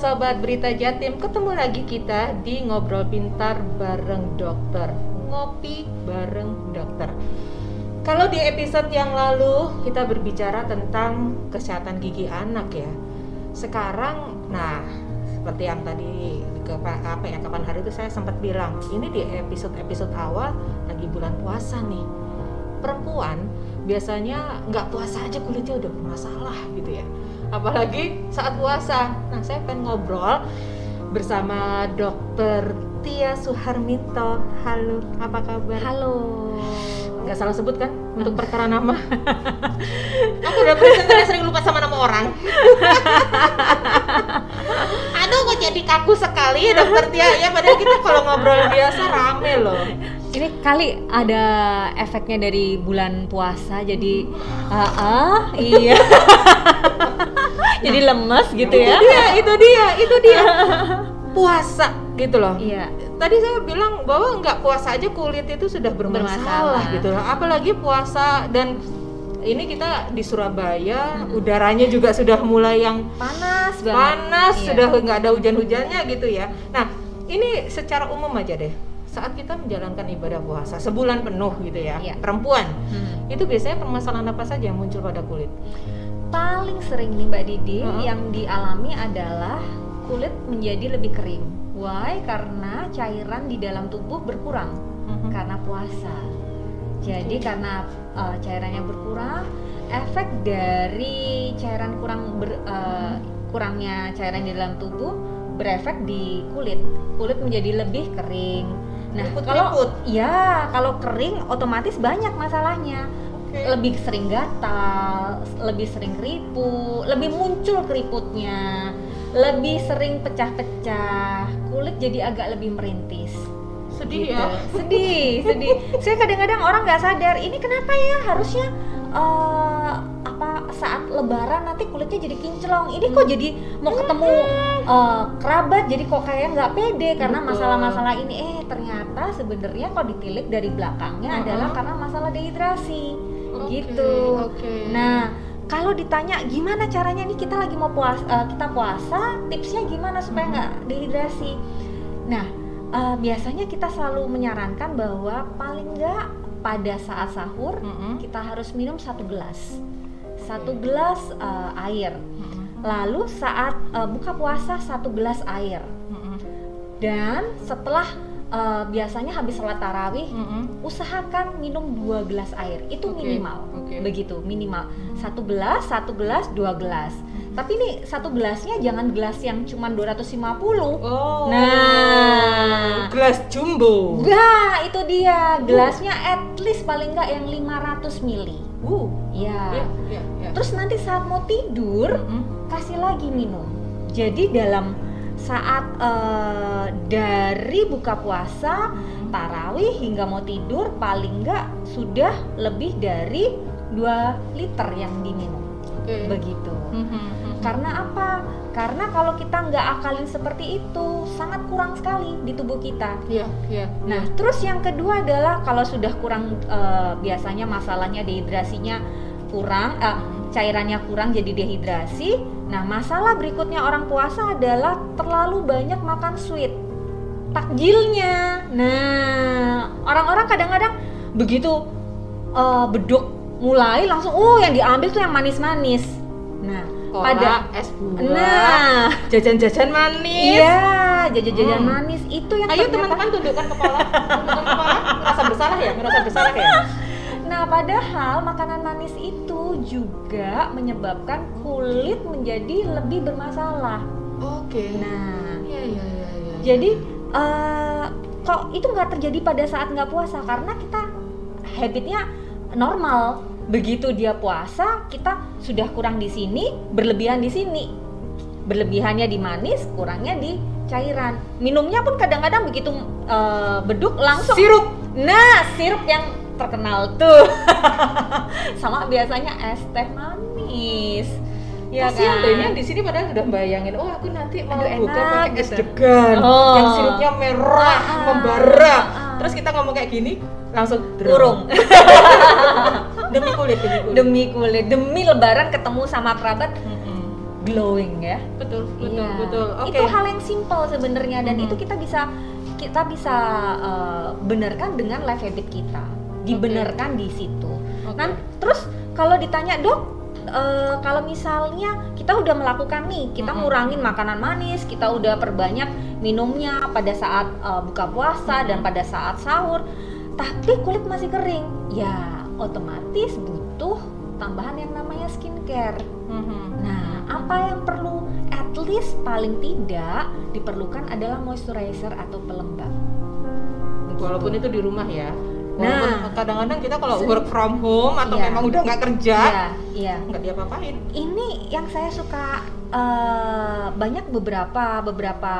Sobat Berita Jatim, ketemu lagi kita di Ngobrol Pintar bareng dokter. Ngopi bareng dokter. Kalau di episode yang lalu kita berbicara tentang kesehatan gigi anak ya. Sekarang, nah seperti yang tadi ke apa ya kapan hari itu saya sempat bilang ini di episode-episode awal lagi bulan puasa nih. Perempuan biasanya nggak puasa aja kulitnya udah bermasalah gitu ya apalagi saat puasa. Nah saya pengen ngobrol bersama dokter Tia Suharminto. Halo apa kabar? Halo. Nggak salah sebut kan? Untuk perkara nama. Aku udah presentasi sering lupa sama nama orang. Aduh kok jadi kaku sekali ya dokter Tia. Ya padahal kita kalau ngobrol biasa rame loh. Ini kali ada efeknya dari bulan puasa jadi uh, uh iya jadi lemes gitu itu ya. Dia itu dia itu dia. Puasa gitu loh. Iya. Tadi saya bilang bahwa nggak puasa aja kulit itu sudah bermasalah, Bermasalah. gitu loh. Apalagi puasa dan ini kita di Surabaya udaranya juga sudah mulai yang panas banget. panas Iya. sudah nggak ada hujan-hujannya gitu ya. Nah ini secara umum aja deh. Saat kita menjalankan ibadah puasa sebulan penuh gitu ya Iya. perempuan Hmm. itu biasanya permasalahan apa saja yang muncul pada kulit paling sering nih mbak Didi Heeh. yang dialami adalah kulit menjadi lebih kering why karena cairan di dalam tubuh berkurang Mhm. karena puasa. Jadi Oke. karena uh, cairannya berkurang, efek dari cairan kurang ber- uh, kurangnya cairan di dalam tubuh berefek di kulit. Kulit menjadi lebih kering. Nah, kalau ya kalau kering otomatis banyak masalahnya. Oke. Lebih sering gatal, lebih sering keriput, lebih muncul keriputnya, lebih sering pecah-pecah, kulit jadi agak lebih merintis. Sedih gitu. ya? Sedih sedih. Saya kadang-kadang orang nggak sadar ini kenapa ya? Harusnya eh, apa saat lebaran nanti kulitnya jadi kinclong. Ini kok jadi mau ketemu eh, kerabat jadi kok kayak nggak pede karena masalah-masalah ini. Eh ternyata sebenarnya kalau ditilik dari belakangnya Uh-uh. adalah karena masalah dehidrasi Gitu oke. nah kalau ditanya gimana caranya nih kita lagi mau puasa eh, kita puasa tipsnya gimana supaya nggak dehidrasi nah eh, biasanya kita selalu menyarankan bahwa paling nggak pada saat sahur Mm-mm. kita harus minum satu gelas satu gelas eh, air Mm-mm. lalu saat eh, buka puasa satu gelas air Mm-mm. dan setelah eh, biasanya habis sholat tarawih Mm-mm. usahakan minum dua gelas air itu Oke, minimal oke. begitu minimal satu gelas satu gelas dua gelas tapi nih satu gelasnya jangan gelas yang cuma 250 Oh. Nah. gelas jumbo. Nah, itu dia gelasnya at least paling nggak yang 500 mili. Uh. Ya. Ya, ya, ya. Terus nanti saat mau tidur Mm-mm. kasih lagi minum. Jadi dalam saat eh, dari buka puasa, tarawih hingga mau tidur paling nggak sudah lebih dari 2 liter yang diminum. Oke. Begitu. Mhm. Karena apa? Karena kalau kita nggak akalin seperti itu sangat kurang sekali di tubuh kita. Iya, iya. Nah, terus yang kedua adalah kalau sudah kurang eh, biasanya masalahnya dehidrasinya kurang, eh, cairannya kurang jadi dehidrasi. Nah, masalah berikutnya orang puasa adalah terlalu banyak makan sweet. Takjilnya. Nah, orang-orang kadang-kadang begitu eh, beduk mulai langsung oh yang diambil tuh yang manis-manis. Nah, Kola, pada es buah, Nah, jajan-jajan manis. iya, jajan-jajan Hmm. manis itu yang Ayo teman-teman tundukkan kepala. Tundukkan kepala. Merasa bersalah ya? Merasa bersalah ya? Nah, padahal makanan itu juga menyebabkan kulit menjadi lebih bermasalah. Oke. Nah, Iya, iya, iya, iya. jadi eh, kok itu nggak terjadi pada saat nggak puasa karena kita habitnya normal. Begitu dia puasa, kita sudah kurang di sini, berlebihan di sini. Berlebihannya di manis, kurangnya di cairan. Minumnya pun kadang-kadang begitu eh, beduk langsung sirup. Nah, sirup yang terkenal tuh. Sama biasanya es teh manis. Ya Kasihan kan? deh di sini padahal udah bayangin, oh aku nanti mau Aduh, buka pakai es gitu. degan Oh. yang sirupnya merah, Ah, membara. ah. Terus kita ngomong kayak gini, langsung Urung. demi kulit, demi kulit. demi kulit, demi lebaran ketemu sama kerabat. Glowing ya. betul betul Iya. betul oke Itu hal yang simple sebenarnya dan Mhm. itu kita bisa kita bisa uh, benarkan dengan life habit kita. Dibenarkan di situ. Oke. Nah, terus kalau ditanya, "Dok, uh, kalau misalnya kita udah melakukan nih, kita Mhm. ngurangin makanan manis, kita udah perbanyak minumnya pada saat uh, buka puasa dan Mhm. pada saat sahur, tapi kulit masih kering." Ya, otomatis butuh tambahan yang namanya skincare. Mhm. Nah, apa yang perlu at least paling tidak diperlukan adalah moisturizer atau pelembab. walaupun itu di rumah ya Nah. walaupun kadang-kadang kita kalau work from home atau Iya. memang udah nggak kerja Iya, iya. nggak diapa-apain Ini yang saya suka eh, banyak beberapa beberapa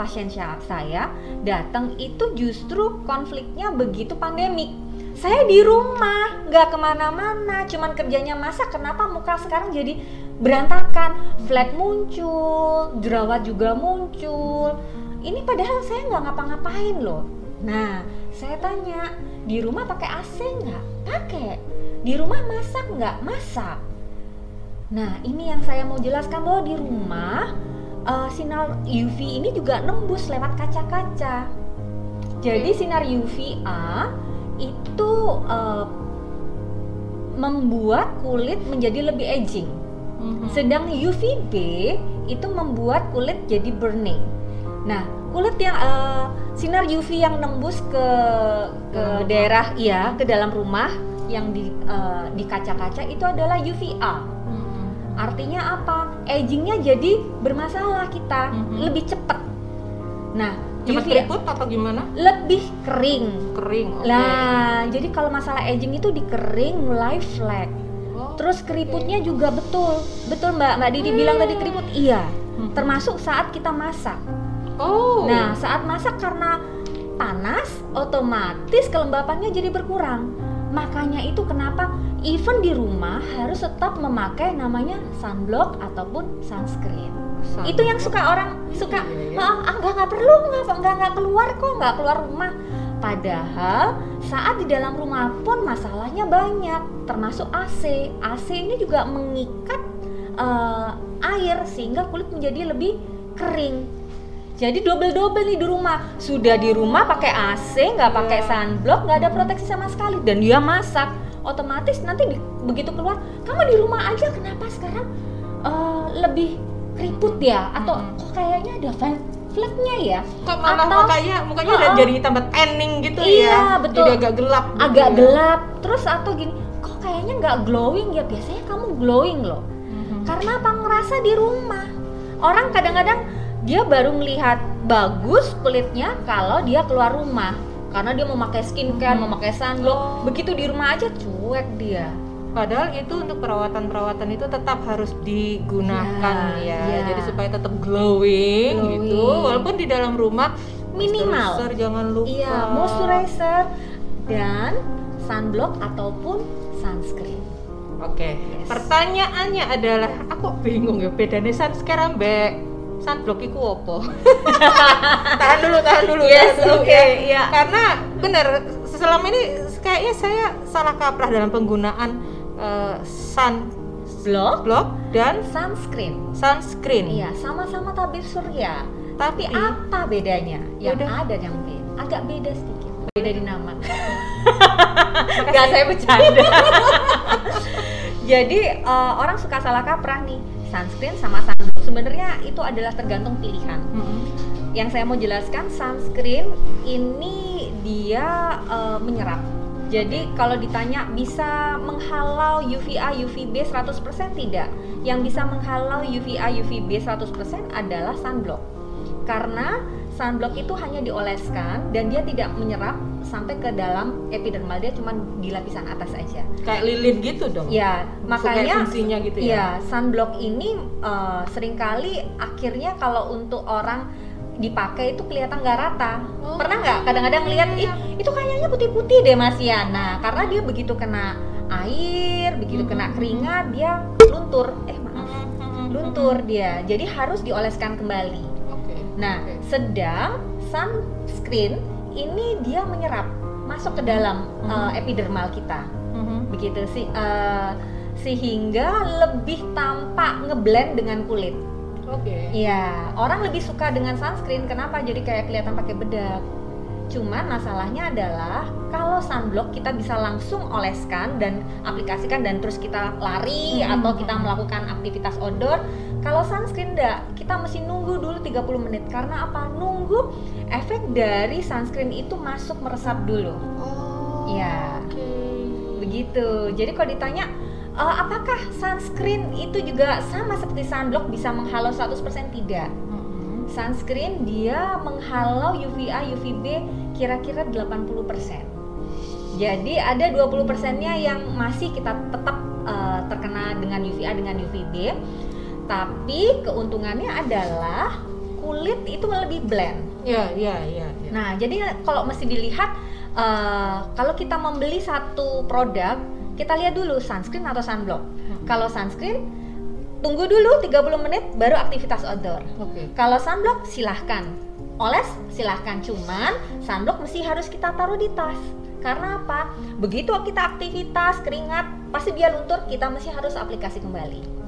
pasien saya datang itu justru konfliknya begitu pandemik. Saya di rumah, nggak ke mana-mana, cuman kerjanya masak. Kenapa muka sekarang jadi berantakan? Flat muncul, jerawat juga muncul. Ini padahal saya nggak ngapa-ngapain loh. Nah, saya tanya, di rumah pakai AC nggak? Pakai. Di rumah masak nggak? Masak. Nah, ini yang saya mau jelaskan bahwa di rumah eh, sinar UV ini juga nembus lewat kaca-kaca. Jadi sinar UVA itu eh, membuat kulit menjadi lebih aging. Mhm. Sedang UVB itu membuat kulit jadi burning. Nah, kulit yang eh, sinar UV yang nembus ke ke Dalam rumah. daerah iya, ke dalam rumah yang di eh, di kaca-kaca itu adalah UVA. Mhm. Artinya apa? Agingnya jadi bermasalah kita, Mhm. lebih cepat. Nah, Cepat UV keriput atau gimana lebih kering. kering oke Lah, jadi kalau masalah aging itu di kering mulai flek. Oh, Terus keriputnya juga betul, betul Mbak Mbak Didi bilang tadi keriput, iya. Mhm. Termasuk saat kita masak. Oh Nah, saat masak karena panas, otomatis kelembapannya jadi berkurang. Makanya itu kenapa even di rumah harus tetap memakai namanya sunblock ataupun sunscreen. Sun- Itu yang suka orang suka, Iya, iya. ah ah, nggak nggak perlu nggak nggak nggak keluar kok nggak keluar rumah. Padahal saat di dalam rumah pun masalahnya banyak, termasuk AC. AC ini juga mengikat eh, air sehingga kulit menjadi lebih kering. Jadi double-double nih di rumah. Sudah di rumah pakai AC, nggak pakai Iya. sunblock, nggak ada proteksi sama sekali. Dan dia masak, otomatis nanti di- begitu keluar, kamu di rumah aja kenapa sekarang eh, lebih keriput ya? Atau Mm-mm. kok kayaknya ada flat- flatnya ya? kok malah Atau- mukanya mukanya udah jadi tambah tanning gitu Iya, ya betul. jadi agak gelap gitu Agak ya. gelap. Terus atau gini, kok kayaknya nggak glowing ya? Biasanya kamu glowing loh. Mhm. Karena apa ngerasa di rumah. Orang kadang-kadang dia baru melihat bagus kulitnya kalau dia keluar rumah. Karena dia mau pakai skincare, Hmm. mau pakai sunblock. Oh. Begitu di rumah aja cuek dia. Padahal itu untuk perawatan-perawatan itu tetap harus digunakan Ya, ya, ya. jadi supaya tetap glowing, Glowing. gitu. Walaupun di dalam rumah Minimal. moisturizer jangan lupa. Iya, moisturizer dan sunblock ataupun sunscreen. Oke. Yes. Pertanyaannya adalah, aku bingung ya bedanya sunscreen ambek sunblock itu apa? tahan dulu, tahan dulu. Yes, dulu oke, ya. iya. Karena benar selama ini kayaknya saya salah kaprah dalam penggunaan eh, sunblock Block dan sunscreen. sunscreen. Iya, sama-sama tabir surya. Tapi Tapi apa bedanya? Yang Yaudah. ada yang beda, agak beda sedikit. Beda di nama. Enggak saya bercanda. Jadi eh, orang suka salah kaprah nih. Sunscreen sama sunblock sebenarnya itu adalah tergantung pilihan. Mm-mm. Yang saya mau jelaskan sunscreen ini dia eh, menyerap. Jadi kalau ditanya bisa menghalau UVA UVB 100% tidak. Yang bisa menghalau UVA UVB 100% adalah sunblock. Karena sunblock itu hanya dioleskan dan dia tidak menyerap sampai ke dalam epidermal dia cuma di lapisan atas aja. Kayak lilin gitu dong. Ya, makanya fungsinya gitu ya. Iya, sunblock ini eh, sering kali akhirnya kalau untuk orang dipakai itu kelihatan nggak rata. Oh, Pernah nggak kadang-kadang lihat ih iya. itu kayaknya putih-putih deh Mas Yana karena dia begitu kena air, begitu kena Mhm. keringat dia luntur. Eh maaf, Mm-mm. luntur dia. Jadi harus dioleskan kembali. Nah, sedang sunscreen ini dia menyerap masuk ke dalam Mhm. eh, epidermal kita Mhm. begitu sih eh, sehingga lebih tampak ngeblend dengan kulit. Oke. Iya, orang lebih suka dengan sunscreen. Kenapa? Jadi kayak kelihatan pakai bedak. Cuman masalahnya adalah kalau sunblock kita bisa langsung oleskan dan aplikasikan dan terus kita lari Hmm. atau kita melakukan aktivitas outdoor. Kalau sunscreen enggak, kita mesti nunggu dulu 30 menit karena apa? Nunggu efek dari sunscreen itu masuk meresap dulu. Oh. Iya. Oke. Begitu. Jadi kalau ditanya "E, apakah sunscreen itu juga sama seperti sunblock bisa menghalau 100% tidak? Mm-mm. Sunscreen dia menghalau UVA, UVB kira-kira 80%. Jadi ada 20%-nya yang masih kita tetap eh, terkena dengan UVA dengan UVB. Tapi keuntungannya adalah kulit itu lebih blend. Iya, iya, iya. iya. Nah, jadi kalau mesti dilihat eh, kalau kita membeli satu produk, kita lihat dulu sunscreen atau sunblock. Hmm. Kalau sunscreen tunggu dulu 30 menit baru aktivitas outdoor. Oke. Kalau sunblock silahkan oles silahkan cuman sunblock mesti harus kita taruh di tas karena apa begitu kita aktivitas keringat pasti dia luntur kita mesti harus aplikasi kembali.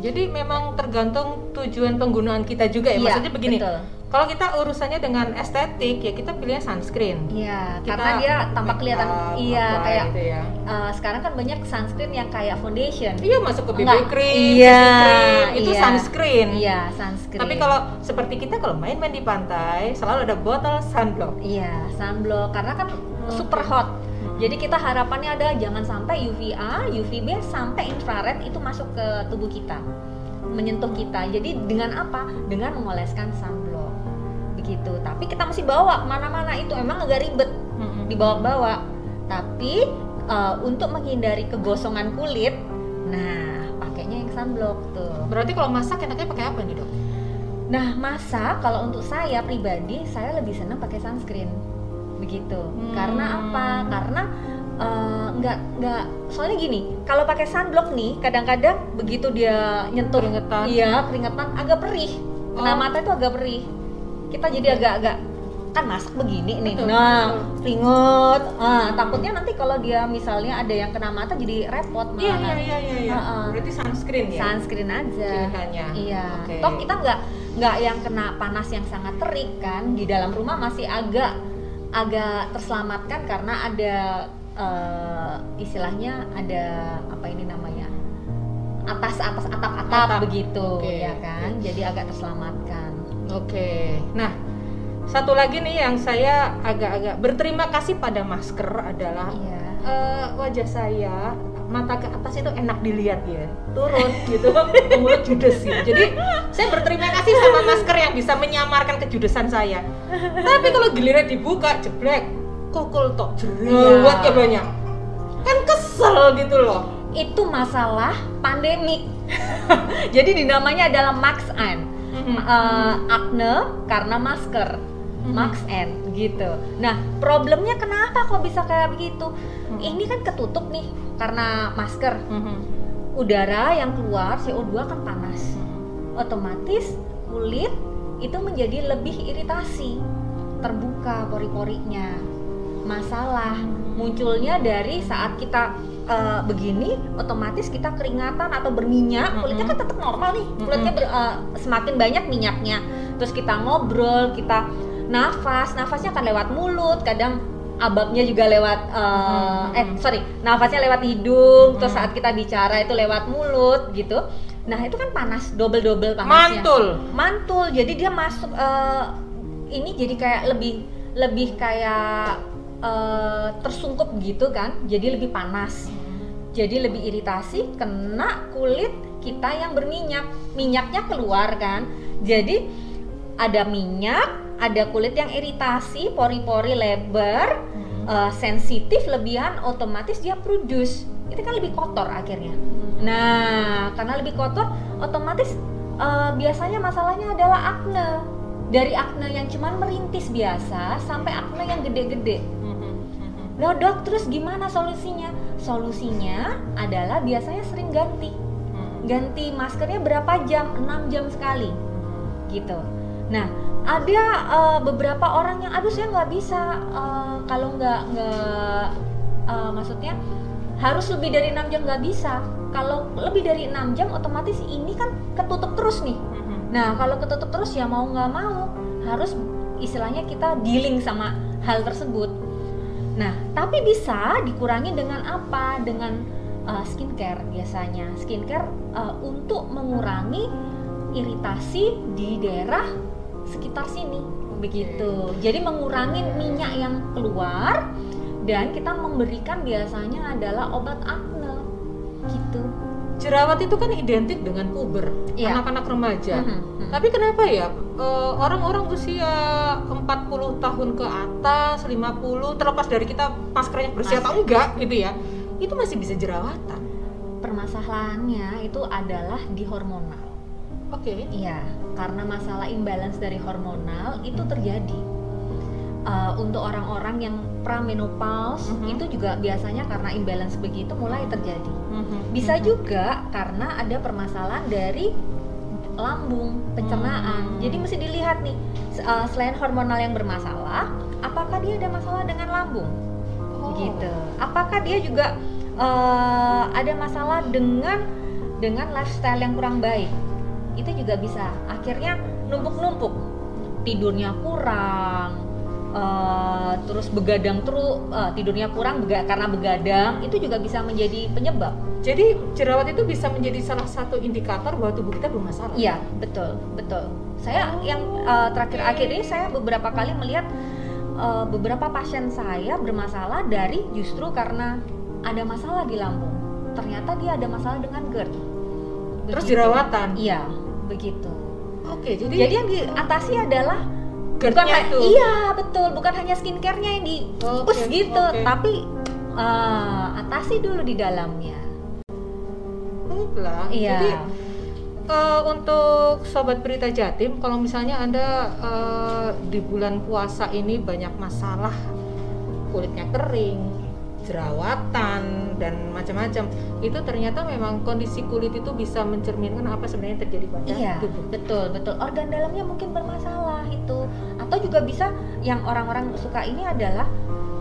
Jadi memang tergantung tujuan penggunaan kita juga ya. Iya, Maksudnya begini. betul. Kalau kita urusannya dengan estetik ya kita pilihnya sunscreen. iya Kita karena dia tampak kelihatan up, iya kayak gitu ya. eh, sekarang kan banyak sunscreen yang kayak foundation Iya masuk ke BB cream, Iya, cream, itu iya. sunscreen. iya sunscreen Tapi kalau seperti kita kalau main-main di pantai selalu ada botol sunblock. iya sunblock karena kan super hot jadi kita harapannya ada jangan sampai UVA, UVB sampai infrared itu masuk ke tubuh kita, menyentuh kita. Jadi dengan apa? Dengan mengoleskan sunblock. Begitu. Tapi kita mesti bawa ke mana-mana itu emang agak ribet dibawa-bawa. Tapi eh, untuk menghindari kegosongan kulit, nah pakainya yang sunblock tuh. Berarti kalau masak enaknya pakai apa nih dok? Nah masa kalau untuk saya pribadi saya lebih senang pakai sunscreen begitu. Hmm. Karena apa? Karena eh, nggak nggak soalnya gini kalau pakai sunblock nih kadang-kadang begitu dia nyentuh Keringetan. iya keringetan agak perih kena Oh. mata itu agak perih kita jadi agak-agak kan masak begini nih Betul, nah betul. keringet ah, takutnya nanti kalau dia misalnya ada yang kena mata jadi repot Iya iya iya iya. iya. Heeh. Berarti sunscreen ya. sunscreen aja Pilihannya. Iya. Oke. Toh kita nggak nggak yang kena panas yang sangat terik kan di dalam rumah masih agak agak terselamatkan karena ada eh, istilahnya ada apa ini namanya atas atas atap atap, Atap. begitu Oke. ya kan jadi agak terselamatkan Oke. Nah, satu lagi nih yang saya agak-agak berterima kasih pada masker adalah iya eh, wajah saya mata ke atas itu enak dilihat ya. Turun gitu mulut judes gitu. Jadi saya berterima kasih sama masker yang bisa menyamarkan kejudesan saya. Tapi kalau giliran dibuka jeblek kukul tok jerawat Iya. ya banyak. Kan kesel gitu loh. Itu masalah pandemik jadi dinamanya adalah max an Mhm. Eh, acne karena masker. Mhm. Max N gitu. Nah, problemnya kenapa kok bisa kayak begitu? Mhm. Ini kan ketutup nih karena masker. Mhm. Udara yang keluar CO2 kan panas. Otomatis kulit itu menjadi lebih iritasi. Terbuka pori-porinya. Masalah munculnya dari saat kita eh, begini, otomatis kita keringatan atau berminyak, kulitnya kan tetap normal nih. Kulitnya ber- eh, semakin banyak minyaknya. Terus kita ngobrol, kita nafas, nafasnya akan lewat mulut, kadang ababnya juga lewat eh, Mhm. eh sorry, nafasnya lewat hidung, terus Mhm. saat kita bicara itu lewat mulut gitu. Nah, itu kan panas, double-double panasnya. mantul Mantul. Jadi dia masuk eh, ini jadi kayak lebih lebih kayak eh, tersungkup gitu kan. Jadi lebih panas. Jadi lebih iritasi kena kulit kita yang berminyak. Minyaknya keluar kan. Jadi ada minyak, ada kulit yang iritasi, pori-pori lebar, eh, sensitif lebihan otomatis dia produce itu kan lebih kotor akhirnya. Nah karena lebih kotor otomatis eh, biasanya masalahnya adalah acne dari acne yang cuman merintis biasa sampai acne yang gede-gede. Loh dok, terus gimana solusinya? Solusinya adalah biasanya sering ganti. Ganti maskernya berapa jam? 6 jam sekali. Gitu. Nah, ada eh, beberapa orang yang aduh saya nggak bisa eh, kalau nggak nggak eh, maksudnya harus lebih dari enam jam nggak bisa. Kalau lebih dari enam jam otomatis ini kan ketutup terus nih. Mhm. nah kalau ketutup terus ya mau nggak mau harus istilahnya kita dealing sama hal tersebut. Nah tapi bisa dikurangi dengan apa? Dengan uh, skincare biasanya. Skincare uh, untuk mengurangi iritasi di daerah sekitar sini begitu jadi mengurangi minyak yang keluar dan kita memberikan biasanya adalah obat acne gitu Jerawat itu kan identik dengan puber, Iya. anak-anak remaja. Mhm. Tapi kenapa ya eh, orang-orang usia 40 tahun ke atas, 50 terlepas dari kita maskernya bersih atau enggak gitu ya, itu masih bisa jerawatan. permasalahannya itu adalah di hormonal Oke. Iya, karena masalah imbalance dari hormonal itu terjadi. Uh, untuk orang-orang yang pramenopause Mhm. itu juga biasanya karena imbalance begitu mulai terjadi. Mhm, Bisa mhm. juga karena ada permasalahan dari lambung, pencernaan. Hmm. Jadi mesti dilihat nih, uh, selain hormonal yang bermasalah, apakah dia ada masalah dengan lambung? Oh. Gitu. Apakah dia juga uh, ada masalah dengan dengan lifestyle yang kurang baik? Itu juga bisa. Akhirnya numpuk-numpuk. Tidurnya kurang, uh, terus begadang terus, uh, tidurnya kurang bega- karena begadang, itu juga bisa menjadi penyebab. Jadi jerawat itu bisa menjadi salah satu indikator bahwa tubuh kita bermasalah. Iya, betul, betul. Saya yang uh, terakhir-akhir ini saya beberapa kali melihat uh, beberapa pasien saya bermasalah dari justru karena ada masalah di lambung. Ternyata dia ada masalah dengan GERD. Terus Begitu. jerawatan. Iya, begitu. Oke, jadi, Jadi yang diatasi adalah bukan itu. iya betul, bukan hanya skincare-nya yang di push gitu, oke. tapi uh, atasi dulu di dalamnya. Baiklah. Iya. Jadi eh, untuk sobat berita Jatim, kalau misalnya anda eh, di bulan puasa ini banyak masalah kulitnya kering, jerawatan dan macam-macam, itu ternyata memang kondisi kulit itu bisa mencerminkan apa sebenarnya yang terjadi pada Iya, tubuh. betul, betul. Organ dalamnya mungkin bermasalah itu. Atau juga bisa yang orang-orang suka ini adalah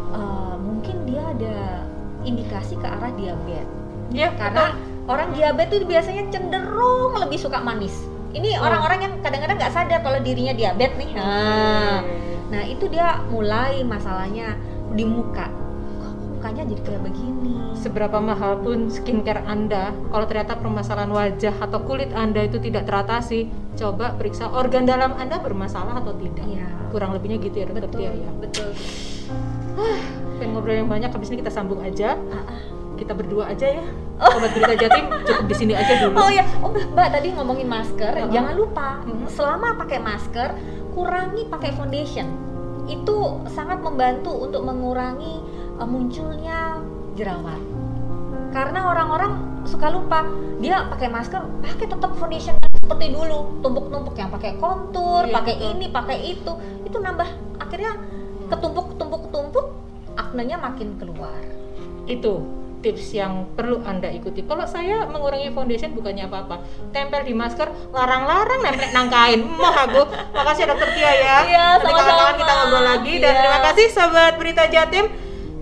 eh, mungkin dia ada indikasi ke arah diabetes. Ya, Karena orang diabetes itu biasanya cenderung lebih suka manis. Ini Oh. orang-orang yang kadang-kadang nggak sadar kalau dirinya diabetes nih. Nah, nah itu dia mulai masalahnya di muka. Mukanya jadi kayak begini? seberapa mahal pun skincare Anda, kalau ternyata permasalahan wajah atau kulit Anda itu tidak teratasi, coba periksa organ dalam Anda bermasalah atau tidak. Iya. Kurang lebihnya gitu ya, dokter Betul, Tia ya. betul. Pengen ngobrol yang banyak, habis ini kita sambung aja. Ah. Kita berdua aja ya. Sobat Berita Jatim cukup di sini aja dulu. Oh ya, oh Mbak tadi ngomongin masker, Uh-uh. jangan lupa Mhm. selama pakai masker kurangi pakai foundation. Itu sangat membantu untuk mengurangi uh, munculnya jerawat. Karena orang-orang suka lupa, dia pakai masker, pakai tetap foundation seperti dulu, tumpuk-tumpuk yang pakai kontur, Iya, pakai ini, pakai itu. Itu nambah akhirnya ketumpuk-tumpuk-tumpuk aknenya makin keluar. Itu tips yang perlu Anda ikuti. Kalau saya mengurangi foundation bukannya apa-apa. Tempel di masker, larang-larang nempel nang kain. Moh aku. Makasih dokter Tia ya. Iya, Nanti sama-sama. kita ngobrol lagi dan Iya. terima kasih sobat Berita Jatim.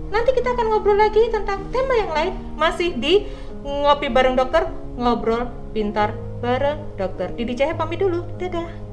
Nanti kita akan ngobrol lagi tentang tema yang lain masih di ngopi bareng dokter, ngobrol pintar bareng dokter. Didi Cahaya pamit dulu. Dadah.